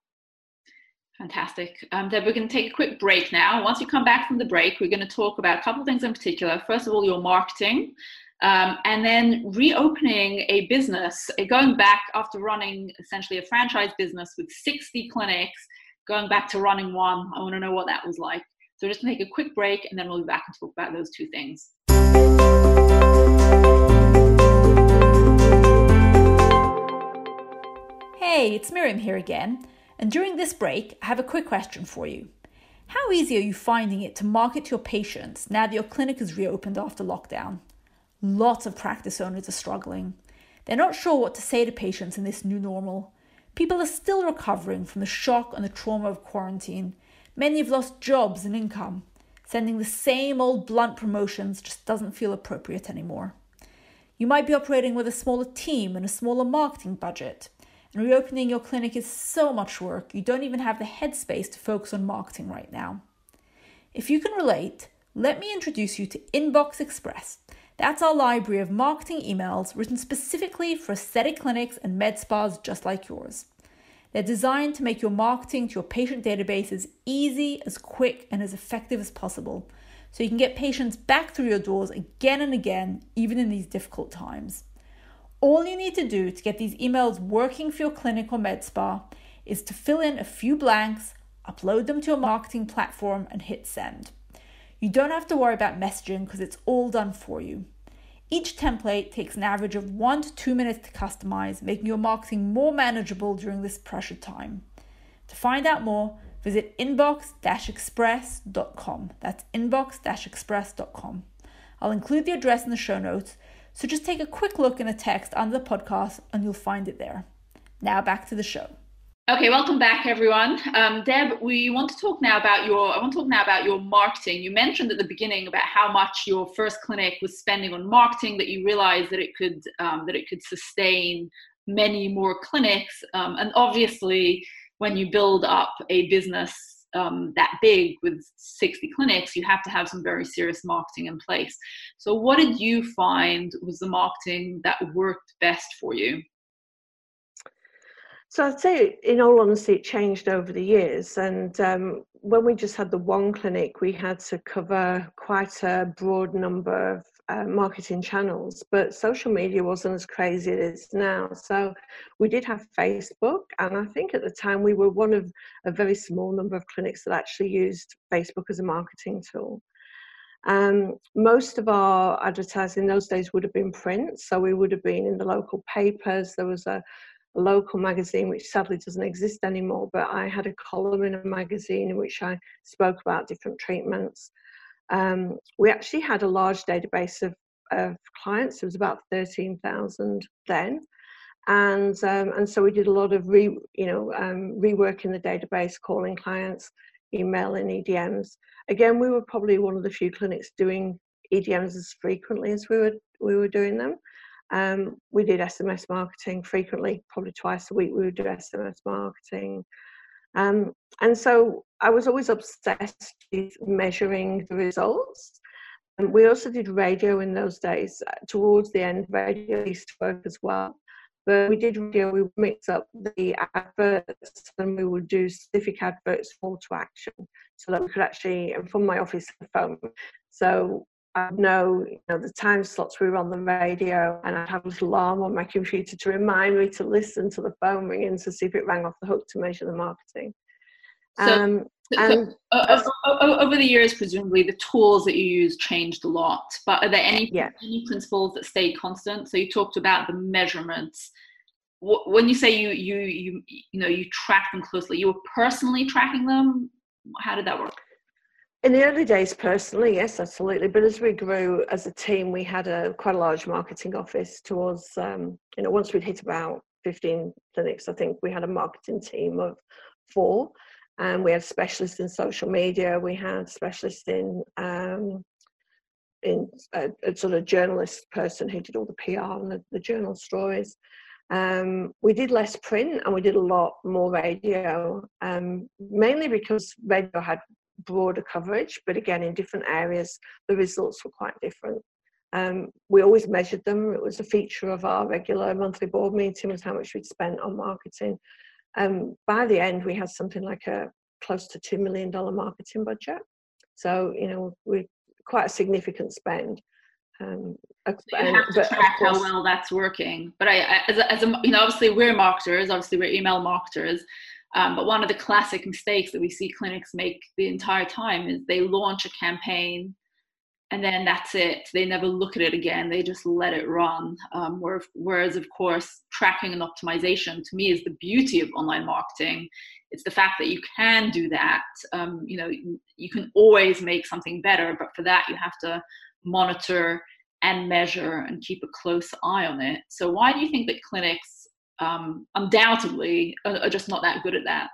Fantastic. Um, Deb, we're going to take a quick break now. Once we come back from the break, we're going to talk about a couple of things in particular. First of all, your marketing, um, and then reopening a business, uh, going back after running essentially a franchise business with 60 clinics, going back to running one. I want to know what that was like. So, just take a quick break, and then we'll be back and talk about those two things. Hey, it's Miriam here again, and during this break, I have a quick question for you. How easy are you finding it to market to your patients now that your clinic is reopened after lockdown? Lots of practice owners are struggling. They're not sure what to say to patients in this new normal. People are still recovering from the shock and the trauma of quarantine. Many have lost jobs and income. Sending the same old blunt promotions just doesn't feel appropriate anymore. You might be operating with a smaller team and a smaller marketing budget. And reopening your clinic is so much work, you don't even have the headspace to focus on marketing right now. If you can relate, let me introduce you to Inbox Express. That's our library of marketing emails written specifically for aesthetic clinics and med spas just like yours. They're designed to make your marketing to your patient database as easy, as quick, and as effective as possible so you can get patients back through your doors again and again, even in these difficult times. All you need to do to get these emails working for your clinic or med spa is to fill in a few blanks, upload them to your marketing platform, and hit send. You don't have to worry about messaging because it's all done for you. Each template takes an average of one to two minutes to customize, making your marketing more manageable during this pressured time. To find out more, visit inbox express.com. That's inbox express.com. I'll include the address in the show notes so just take a quick look in the text under the podcast and you'll find it there. Now back to the show. Okay, welcome back, everyone. Um, Deb, we want to talk now about your. I want to talk now about your marketing. You mentioned at the beginning about how much your first clinic was spending on marketing. That you realized that it could um, that it could sustain many more clinics. Um, and obviously, when you build up a business um, that big with 60 clinics, you have to have some very serious marketing in place. So, what did you find was the marketing that worked best for you? So, I'd say, in all honesty, it changed over the years. And um, when we just had the one clinic, we had to cover quite a broad number of uh, marketing channels, but social media wasn't as crazy as it is now. So we did have Facebook, and I think at the time we were one of a very small number of clinics that actually used Facebook as a marketing tool. Um, most of our advertising in those days would have been print, so we would have been in the local papers. There was a local magazine which sadly doesn't exist anymore, but I had a column in a magazine in which I spoke about different treatments. Um, we actually had a large database of, of clients. It was about 13,000 then. And, um, and so we did a lot of re, you know, um, reworking the database, calling clients, emailing EDMs. Again, we were probably one of the few clinics doing EDMs as frequently as we were, we were doing them. Um, we did SMS marketing frequently, probably twice a week. We would do SMS marketing. Um, and so I was always obsessed with measuring the results. And we also did radio in those days. Uh, towards the end, radio used to work as well. But we did radio, we would mix up the adverts and we would do specific adverts call to action so that we could actually, from my office phone. So I know, you know the time slots we were on the radio, and I'd have a little alarm on my computer to remind me to listen to the phone ringing to see if it rang off the hook to measure the marketing. So, um, and so, uh, over the years, presumably the tools that you use changed a lot. But are there any yeah. any principles that stayed constant? So you talked about the measurements. When you say you you you you know you track them closely, you were personally tracking them. How did that work? In the early days, personally, yes, absolutely. But as we grew as a team, we had a quite a large marketing office. Towards um, you know, once we'd hit about fifteen clinics, I think we had a marketing team of four, and we had specialists in social media. We had specialists in um, in a, a, sort of journalist person who did all the PR and the, the journal stories. Um, we did less print and we did a lot more radio, um, mainly because radio had broader coverage, but again, in different areas, the results were quite different. Um, we always measured them. It was a feature of our regular monthly board meeting was how much we'd spent on marketing. Um, by the end, we had something like a close to $2 million marketing budget. So, you know, we quite a significant spend. Um, so you have to track course, how well that's working. But I, as a, as a, you know, obviously we're marketers, obviously we're email marketers, um, but one of the classic mistakes that we see clinics make the entire time is they launch a campaign and then that's it. They never look at it again. They just let it run. Um, whereas, of course, tracking and optimization to me is the beauty of online marketing. It's the fact that you can do that. Um, you know, you can always make something better, but for that you have to monitor and measure and keep a close eye on it. So, why do you think that clinics um, undoubtedly are, are just not that good at that.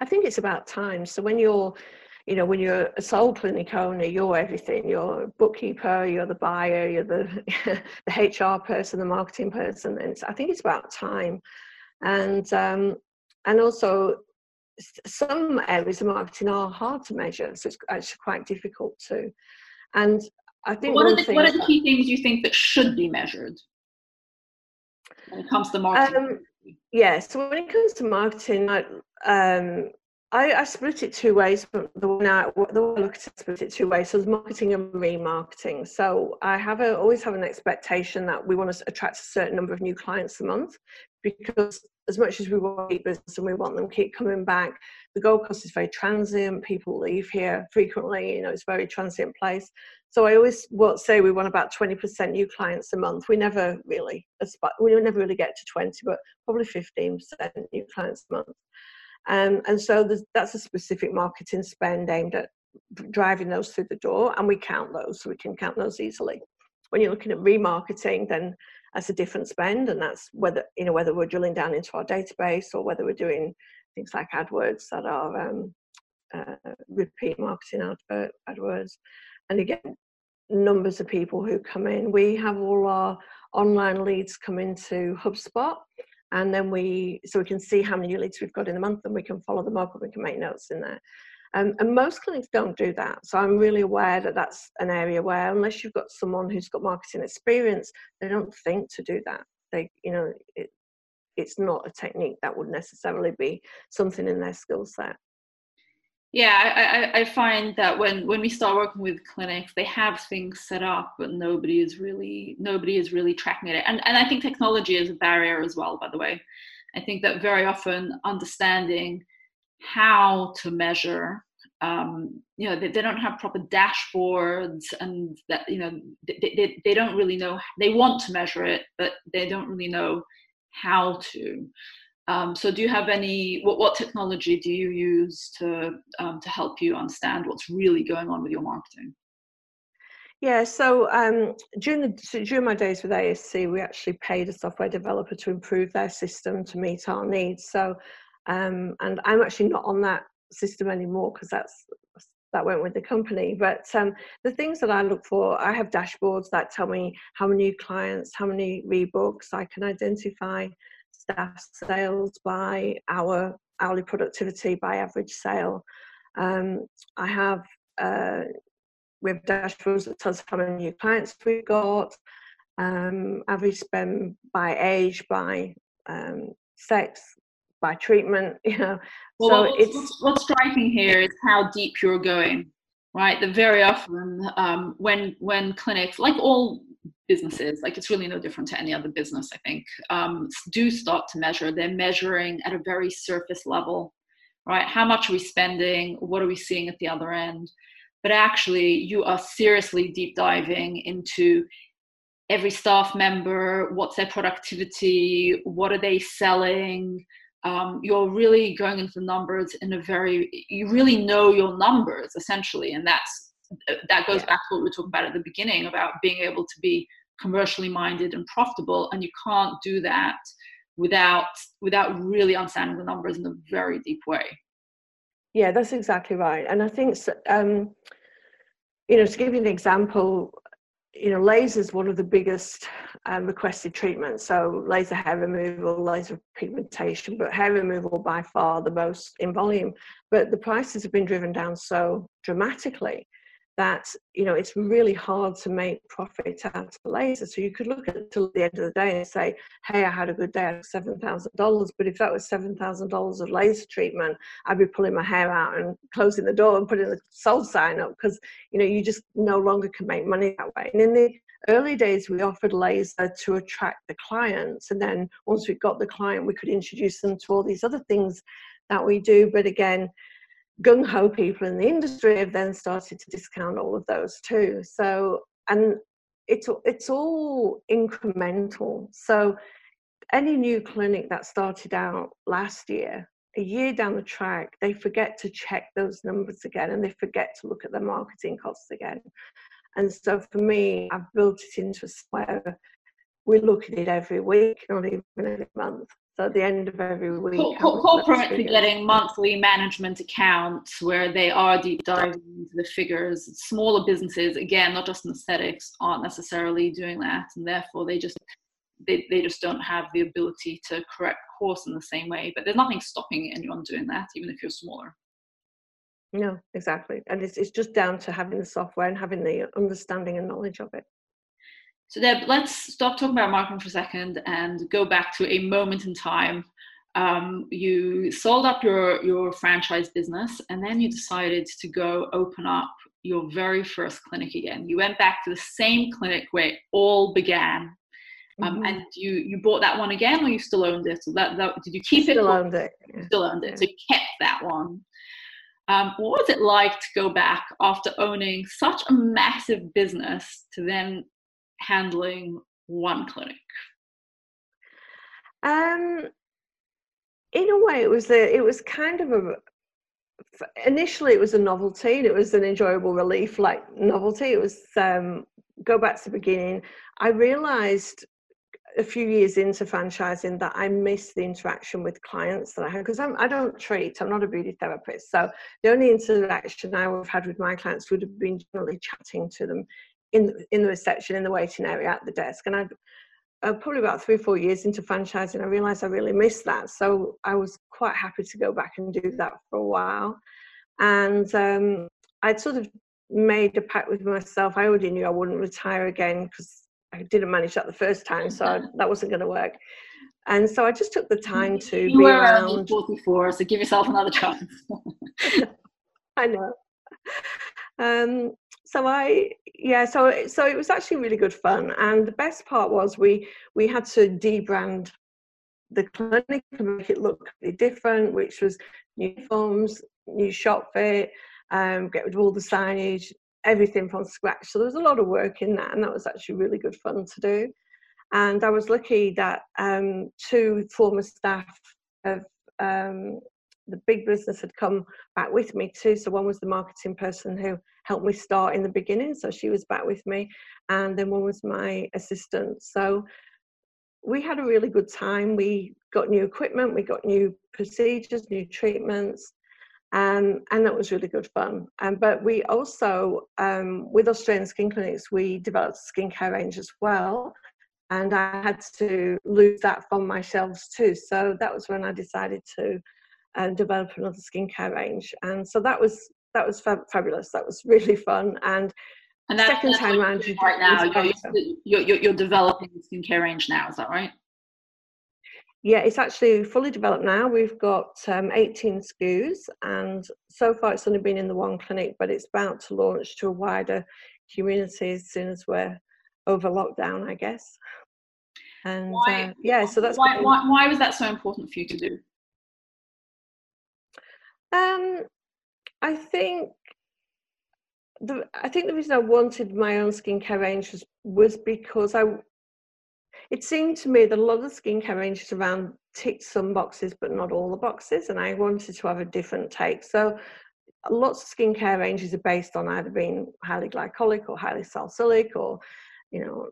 I think it's about time. So when you're you know, when you're a sole clinic owner, you're everything. You're a bookkeeper, you're the buyer, you're the [LAUGHS] the HR person, the marketing person. And I think it's about time. And um, and also, some areas of marketing are hard to measure, so it's actually quite difficult to. And I think what are the, what are the key things you think that should be measured? When it comes to marketing? Um, yeah, so when it comes to marketing, I, um, I, I, split it two ways. The one I, the one I look at it split it two ways. So there's marketing and remarketing. So I have a, always have an expectation that we want to attract a certain number of new clients a month, because as much as we want business and we want them to keep coming back, the Gold Coast is very transient. People leave here frequently. You know, it's a very transient place. So I always say we want about 20% new clients a month. We never really we never really get to 20, but probably 15% new clients a month. Um, and so that's a specific marketing spend aimed at driving those through the door, and we count those, so we can count those easily. When you're looking at remarketing, then that's a different spend, and that's whether you know whether we're drilling down into our database or whether we're doing things like AdWords that are um, uh, repeat marketing advert, AdWords. And again numbers of people who come in. We have all our online leads come into hubspot and then we so we can see how many leads we've got in the month and we can follow them up and we can make notes in there um, and most clinics don't do that. So i'm really aware that that's an area where unless you've got someone who's got marketing experience they don't think to do that. They you know it, it's not a technique that would necessarily be something in their skill set. Yeah I, I find that when when we start working with clinics they have things set up but nobody is really nobody is really tracking it. And and i think technology is a barrier as well by the way. I think that very often understanding how to measure um, you know they, they don't have proper dashboards and that you know they, they, they don't really know they want to measure it but they don't really know how to um, so do you have any, what, what technology do you use to, um, to help you understand what's really going on with your marketing? Yeah, so um, during the during my days with ASC, we actually paid a software developer to improve their system to meet our needs. So, um, and I'm actually not on that system anymore because that's that went with the company. But um, the things that I look for, I have dashboards that tell me how many clients, how many rebooks. I can identify staff sales by hour, hourly productivity, by average sale. Um, I have uh, we have dashboards that tell us how many new clients we've got, um, average spend by age, by um, sex, by treatment. [LAUGHS] You know, well, so what's, it's what's striking here is how deep you're going, right? That very often um, when when clinics, like all businesses, like it's really no different to any other business, I think, um, do start to measure. They're measuring at a very surface level, right? How much are we spending? What are we seeing at the other end? But actually, you are seriously deep diving into every staff member, what's their productivity, what are they selling, um, you're really going into the numbers in a very you really know your numbers essentially and that's that goes yeah. back to what we were talking about at the beginning about being able to be commercially minded and profitable and you can't do that without without really understanding the numbers in a very deep way yeah that's exactly right and i think um, you know to give you an example you know, laser is one of the biggest um, requested treatments. So laser hair removal, laser pigmentation, but hair removal by far the most in volume. But the prices have been driven down so dramatically that you know it's really hard to make profit out of laser. So you could look at it till the end of the day and say, "Hey, I had a good day. I seven thousand dollars." But if that was seven thousand dollars of laser treatment, I'd be pulling my hair out and closing the door and putting the sold sign up because you know you just no longer can make money that way. And in the early days, we offered laser to attract the clients, and then once we got the client, we could introduce them to all these other things that we do. But again gung ho people in the industry have then started to discount all of those too. So, and it's it's all incremental. So, any new clinic that started out last year, a year down the track, they forget to check those numbers again, and they forget to look at their marketing costs again. And so, for me, I've built it into a where we look at it every week, not even every month. So at the end of every week, corporate are getting monthly management accounts where they are deep diving into the figures. Smaller businesses, again, not just in aesthetics, aren't necessarily doing that, and therefore they just they, they just don't have the ability to correct course in the same way. But there's nothing stopping anyone doing that, even if you're smaller. No, exactly, and it's it's just down to having the software and having the understanding and knowledge of it. So Deb, let's stop talking about marketing for a second and go back to a moment in time. Um, you sold up your, your franchise business and then you decided to go open up your very first clinic again. You went back to the same clinic where it all began. Um, mm-hmm. And you, you bought that one again, or you still owned it? So that, that did you keep still it? Still owned it. Still owned it. So you kept that one. Um, what was it like to go back after owning such a massive business to then handling one clinic? Um, in a way, it was a, it was kind of a initially it was a novelty and it was an enjoyable relief like novelty it was um, go back to the beginning i realized a few years into franchising that I missed the interaction with clients that I had because I don't treat, I'm not a beauty therapist. So the only interaction I would have had with my clients would have been generally chatting to them in in the reception in the waiting area at the desk. And i uh, probably about three or four years into franchising i realized i really missed that. So i was quite happy to go back and do that for a while. And um, i'd sort of made a pact with myself. I already knew i wouldn't retire again because i didn't manage that the first time so I, that wasn't going to work. And so i just took the time to you be around. 44 so give yourself another chance. [LAUGHS] I know. Um, so I yeah so so it was actually really good fun and the best part was we we had to debrand the clinic and make it look really different which was new forms new shop fit um, get rid of all the signage everything from scratch. So there was a lot of work in that and that was actually really good fun to do. And I was lucky that um, two former staff of um, the big business had come back with me too. So one was the marketing person who helped me start in the beginning, so she was back with me, and then one was my assistant. So we had a really good time. We got new equipment, we got new procedures, new treatments, Um, and that was really good fun. Um, but we also, um, with Australian Skin Clinics, we developed a skincare range as well. And I had to lose that from my shelves too. So that was when I decided to uh, develop another skincare range. And so that was that was fabulous. That was [LAUGHS] really fun. And, and that, second time around, right now you're, you're, you're, you're developing the skincare range now. Is that right? Yeah, it's actually fully developed now. We've got um, 18 SKUs, and so far it's only been in the one clinic, but it's about to launch to a wider community as soon as we're over lockdown, I guess. And why, uh, yeah, so that's why, why, why was that so important for you to do? Um, I think the I think the reason I wanted my own skincare range was, was because I it seemed to me that a lot of skincare ranges around ticked some boxes, but not all the boxes, and I wanted to have a different take. So lots of skincare ranges are based on either being highly glycolic or highly salicylic or you know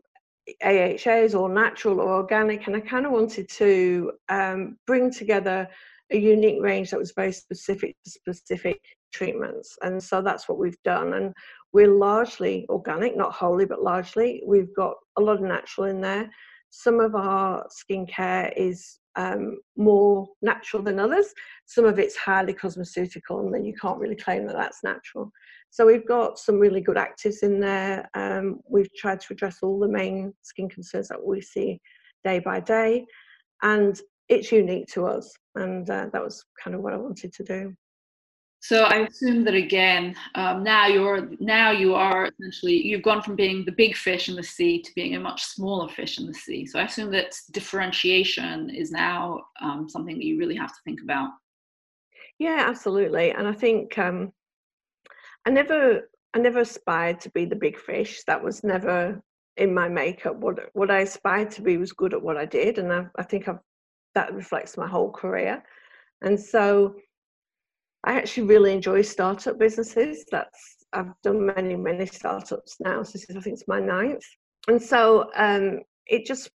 AHAs or natural or organic, and I kind of wanted to um, bring together a unique range that was very specific to specific treatments. And so that's what we've done. And we're largely organic, not wholly, but largely. We've got a lot of natural in there. Some of our skincare is um, more natural than others. Some of it's highly cosmeceutical, and then you can't really claim that that's natural. So we've got some really good actives in there. Um, we've tried to address all the main skin concerns that we see day by day, and it's unique to us. And uh, that was kind of what I wanted to do. So I assume that again, um, now you're now you are essentially you've gone from being the big fish in the sea to being a much smaller fish in the sea. So I assume that differentiation is now um, something that you really have to think about. Yeah, absolutely. And I think um, I never I never aspired to be the big fish. That was never in my makeup. What what I aspired to be was good at what I did, and I, I think I've, that reflects my whole career. And so I actually really enjoy startup businesses. That's I've done many many startups now. So this is I think it's my ninth, and so um, it just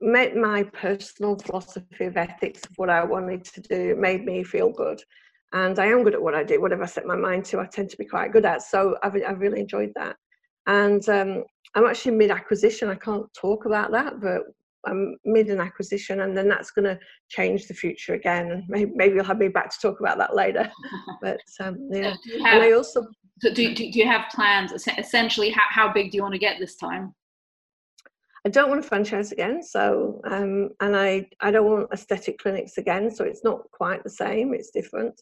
met my personal philosophy of ethics of what I wanted to do. Made me feel good, and I am good at what I do. Whatever I set my mind to, I tend to be quite good at. So I've I've really enjoyed that, and um, I'm actually mid acquisition. I can't talk about that, but um, mid an acquisition, and then that's going to change the future again. And maybe, maybe you'll have me back to talk about that later. [LAUGHS] but um, yeah, have, and I also do, do, do you have plans? Essentially, how, how big do you want to get this time? I don't want to franchise again, so um, and I I don't want aesthetic clinics again. So it's not quite the same; it's different.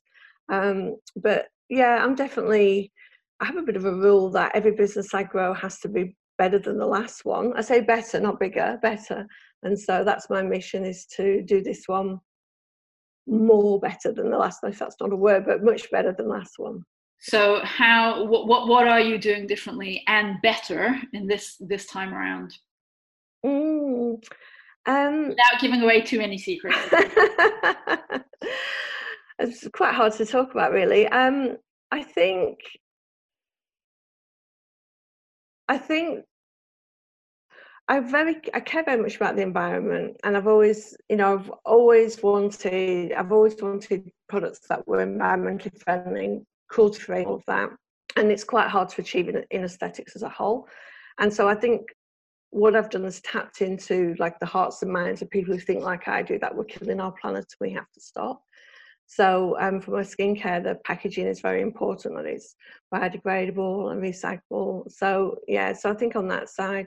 Um, but yeah, I'm definitely. I have a bit of a rule that every business I grow has to be better than the last one. I say better, not bigger, better. And so that's my mission is to do this one more better than the last one, if that's not a word, but much better than last one. So how what what, what are you doing differently and better in this this time around? Mm, um, Without giving away too many secrets. [LAUGHS] it's quite hard to talk about really. Um, I think I think I very I care very much about the environment, and I've always, you know, I've always wanted, I've always wanted products that were environmentally friendly, cruelty free, all of that, and it's quite hard to achieve in, in aesthetics as a whole. And so I think what I've done is tapped into like the hearts and minds of people who think like I do that we're killing our planet and we have to stop. So um, for my skincare, the packaging is very important that it's biodegradable and recyclable. So yeah, so I think on that side,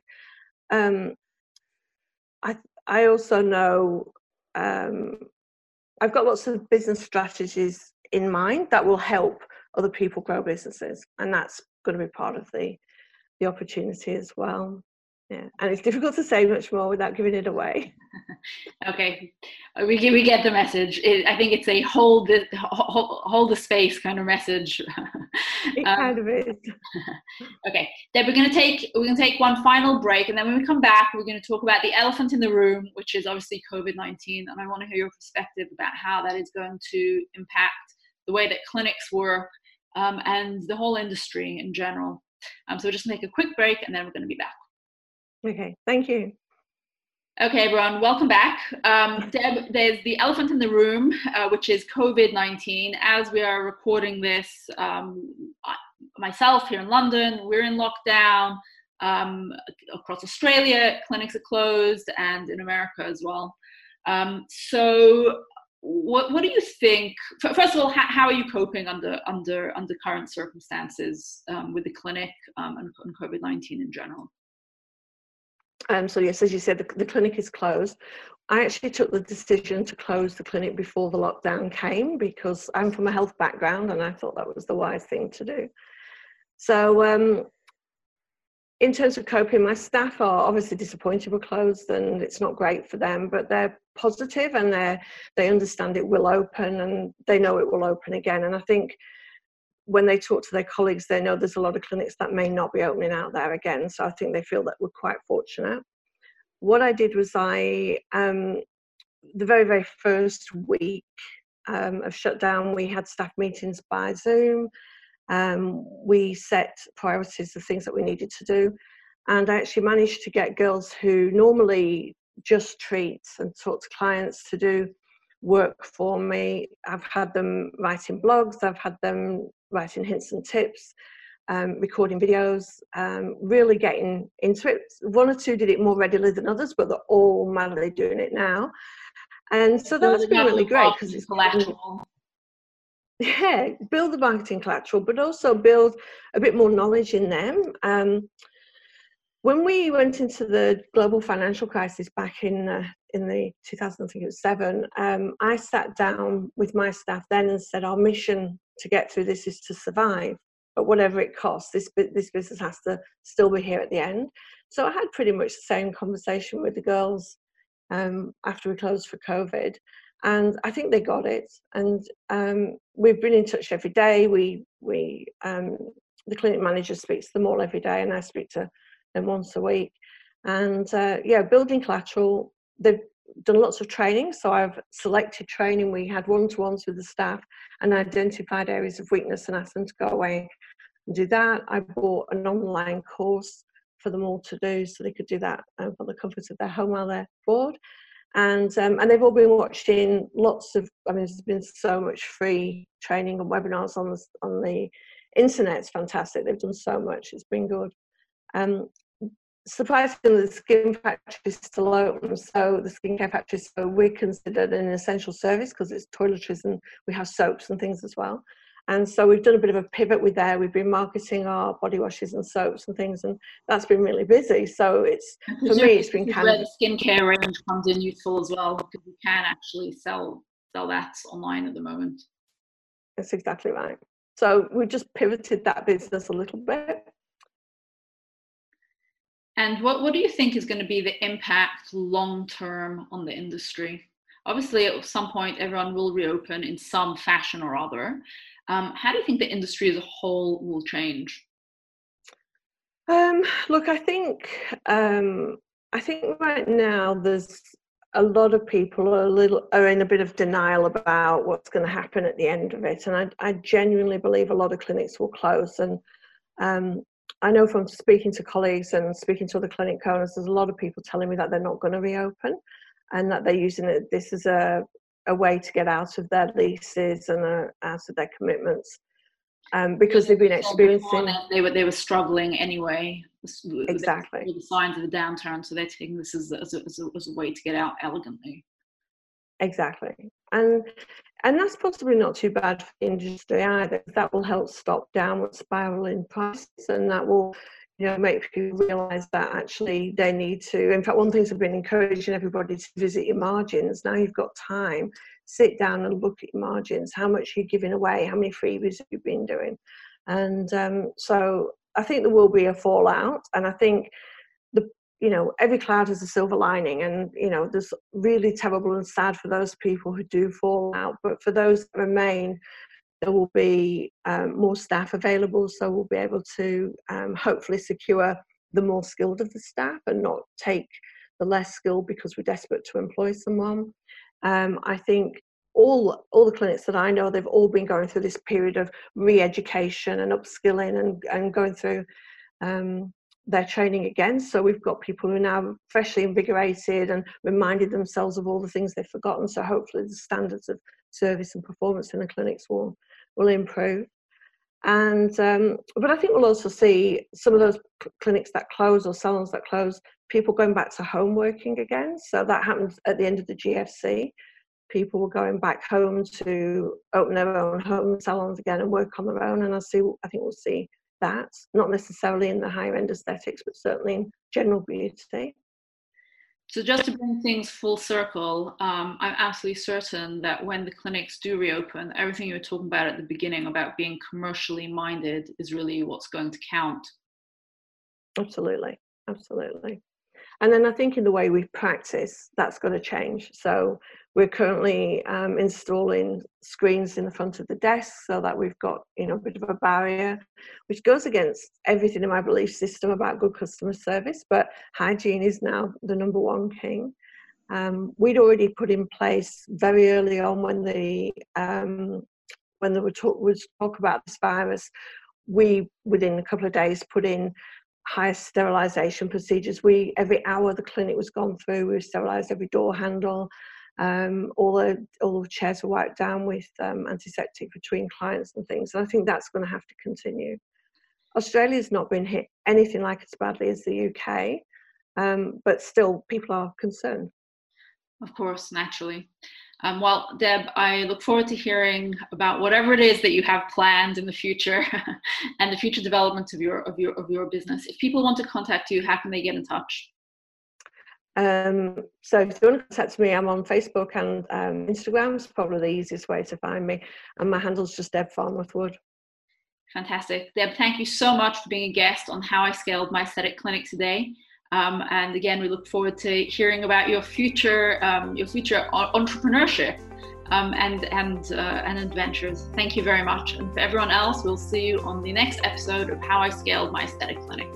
um, I I also know um, I've got lots of business strategies in mind that will help other people grow businesses, and that's going to be part of the the opportunity as well yeah and it's difficult to say much more without giving it away. [LAUGHS] Okay uh, we get, we get the message. It, i think it's a hold the hold, hold the space kind of message. [LAUGHS] It um, kind of is. [LAUGHS] Okay then we're going to take we're going to take one final break and then when we come back we're going to talk about the elephant in the room which is obviously covid-19 and i want to hear your perspective about how that is going to impact the way that clinics work um, and the whole industry in general. Um, so we'll just make a quick break and then we're going to be back Okay, thank you. Okay, everyone, welcome back. Um, Deb, there's the elephant in the room, uh, which is COVID 19. As we are recording this, um, I, myself here in London, we're in lockdown. Um, across Australia, clinics are closed, and in America as well. Um, so, what, what do you think? First of all, how, how, are you coping under under under current circumstances um, with the clinic um, and, and COVID nineteen in general? Um, so yes, as you said, the, the clinic is closed. I actually took the decision to close the clinic before the lockdown came because I'm from a health background and I thought that was the wise thing to do. So, um, in terms of coping, my staff are obviously disappointed we're closed and it's not great for them, but they're positive and they they understand it will open and they know it will open again. And I think when they talk to their colleagues, they know there's a lot of clinics that may not be opening out there again. So I think they feel that we're quite fortunate. What I did was I, um, the very, very first week um, of shutdown, we had staff meetings by Zoom. Um, we set priorities of things that we needed to do. And I actually managed to get girls who normally just treat and talk to clients to do work for me. I've had them writing blogs, I've had them writing hints and tips, um, recording videos, um, really getting into it. One or two did it more readily than others, but they're all madly doing it now. And so that's been really great because it's collateral. Yeah, build the marketing collateral, but also build a bit more knowledge in them. Um, when we went into the global financial crisis back in uh, in the 2007, um, I sat down with my staff then and said, our mission to get through this is to survive, but whatever it costs, this this business has to still be here at the end. So I had pretty much the same conversation with the girls um, after we closed for COVID, and I think they got it. And um, we've been in touch every day. We we um, the clinic manager speaks to them all every day, and I speak to them once a week. And uh, yeah, building collateral. They've done lots of training. So I've selected training. We had one to ones with the staff and identified areas of weakness and asked them to go away and do that. I bought an online course for them all to do so they could do that um, from the comfort of their home while they're bored. And, um, and they've all been watching lots of, I mean, there's been so much free training and webinars on the, on the internet. It's fantastic. They've done so much. It's been good. Um, surprisingly, the skin factory is still open. So the skincare factory, so uh, we're considered an essential service because it's toiletries and we have soaps and things as well. And so we've done a bit of a pivot with there. We've been marketing our body washes and soaps and things, and that's been really busy. So it's for me, it's been kind where of the skincare range comes in useful as well because we can actually sell sell that online at the moment. That's exactly right. So we just pivoted that business a little bit and what, what do you think is going to be the impact long term on the industry? Obviously, at some point, everyone will reopen in some fashion or other. Um, how do you think the industry as a whole will change? Um, look, I think um, I think right now there's a lot of people are a little are in a bit of denial about what's going to happen at the end of it, and I, I genuinely believe a lot of clinics will close. And um, I know from speaking to colleagues and speaking to other clinic owners, there's a lot of people telling me that they're not going to reopen and that they're using it, this as a, a way to get out of their leases and uh, out of their commitments. Um, because they've been experiencing they were they were struggling anyway. Exactly. the signs of the downturn so they're taking this as as a, as a, as a way to get out elegantly. Exactly. And and that's possibly not too bad for industry either. That will help stop downward spiraling prices, and that will, you know, make people realise that actually they need to. In fact, one thing I've been encouraging everybody to visit your margins. Now you've got time, sit down and look at your margins. How much you're giving away? How many freebies have you've been doing? And um, so I think there will be a fallout, and I think you know every cloud has a silver lining and you know there's really terrible and sad for those people who do fall out but for those that remain there will be um, more staff available so we'll be able to um, hopefully secure the more skilled of the staff and not take the less skilled because we're desperate to employ someone. Um, i think all all the clinics that i know they've all been going through this period of re-education and upskilling and, and going through um, their training again. So we've got people who are now freshly invigorated and reminded themselves of all the things they've forgotten. So hopefully the standards of service and performance in the clinics will will improve. And um, but I think we'll also see some of those clinics that close or salons that close, people going back to home working again. So that happened at the end of the GFC. People were going back home to open their own home salons again and work on their own. And I see, I think we'll see that, not necessarily in the higher end aesthetics, but certainly in general beauty. So just to bring things full circle, um, I'm absolutely certain that when the clinics do reopen, everything you were talking about at the beginning about being commercially minded is really what's going to count. Absolutely, absolutely. And then I think in the way we practice, that's going to change. So we're currently um, installing screens in the front of the desk so that we've got you know a bit of a barrier, which goes against everything in my belief system about good customer service. But hygiene is now the number one king. Um, we'd already put in place very early on when the um, when there talk, was talk about this virus, we within a couple of days put in high sterilisation procedures. We every hour the clinic was gone through, we sterilised every door handle. Um, all the all the chairs were wiped down with um, antiseptic between clients and things. And I think that's going to have to continue. Australia's not been hit anything like as badly as the UK, um, but still people are concerned. Of course, naturally. Um, well, Deb, I look forward to hearing about whatever it is that you have planned in the future [LAUGHS] and the future development of your of your of your business. If people want to contact you, how can they get in touch? Um, so if you want to contact me, I'm on Facebook and um, Instagram. It's probably the easiest way to find me, and my handle's just Deb Farnworth Wood. Fantastic, Deb. Thank you so much for being a guest on How I Scaled My Aesthetic Clinic today. Um, and again, we look forward to hearing about your future, um, your future entrepreneurship um, and and uh, and adventures. Thank you very much. And for everyone else, we'll see you on the next episode of How I Scaled My Aesthetic Clinic.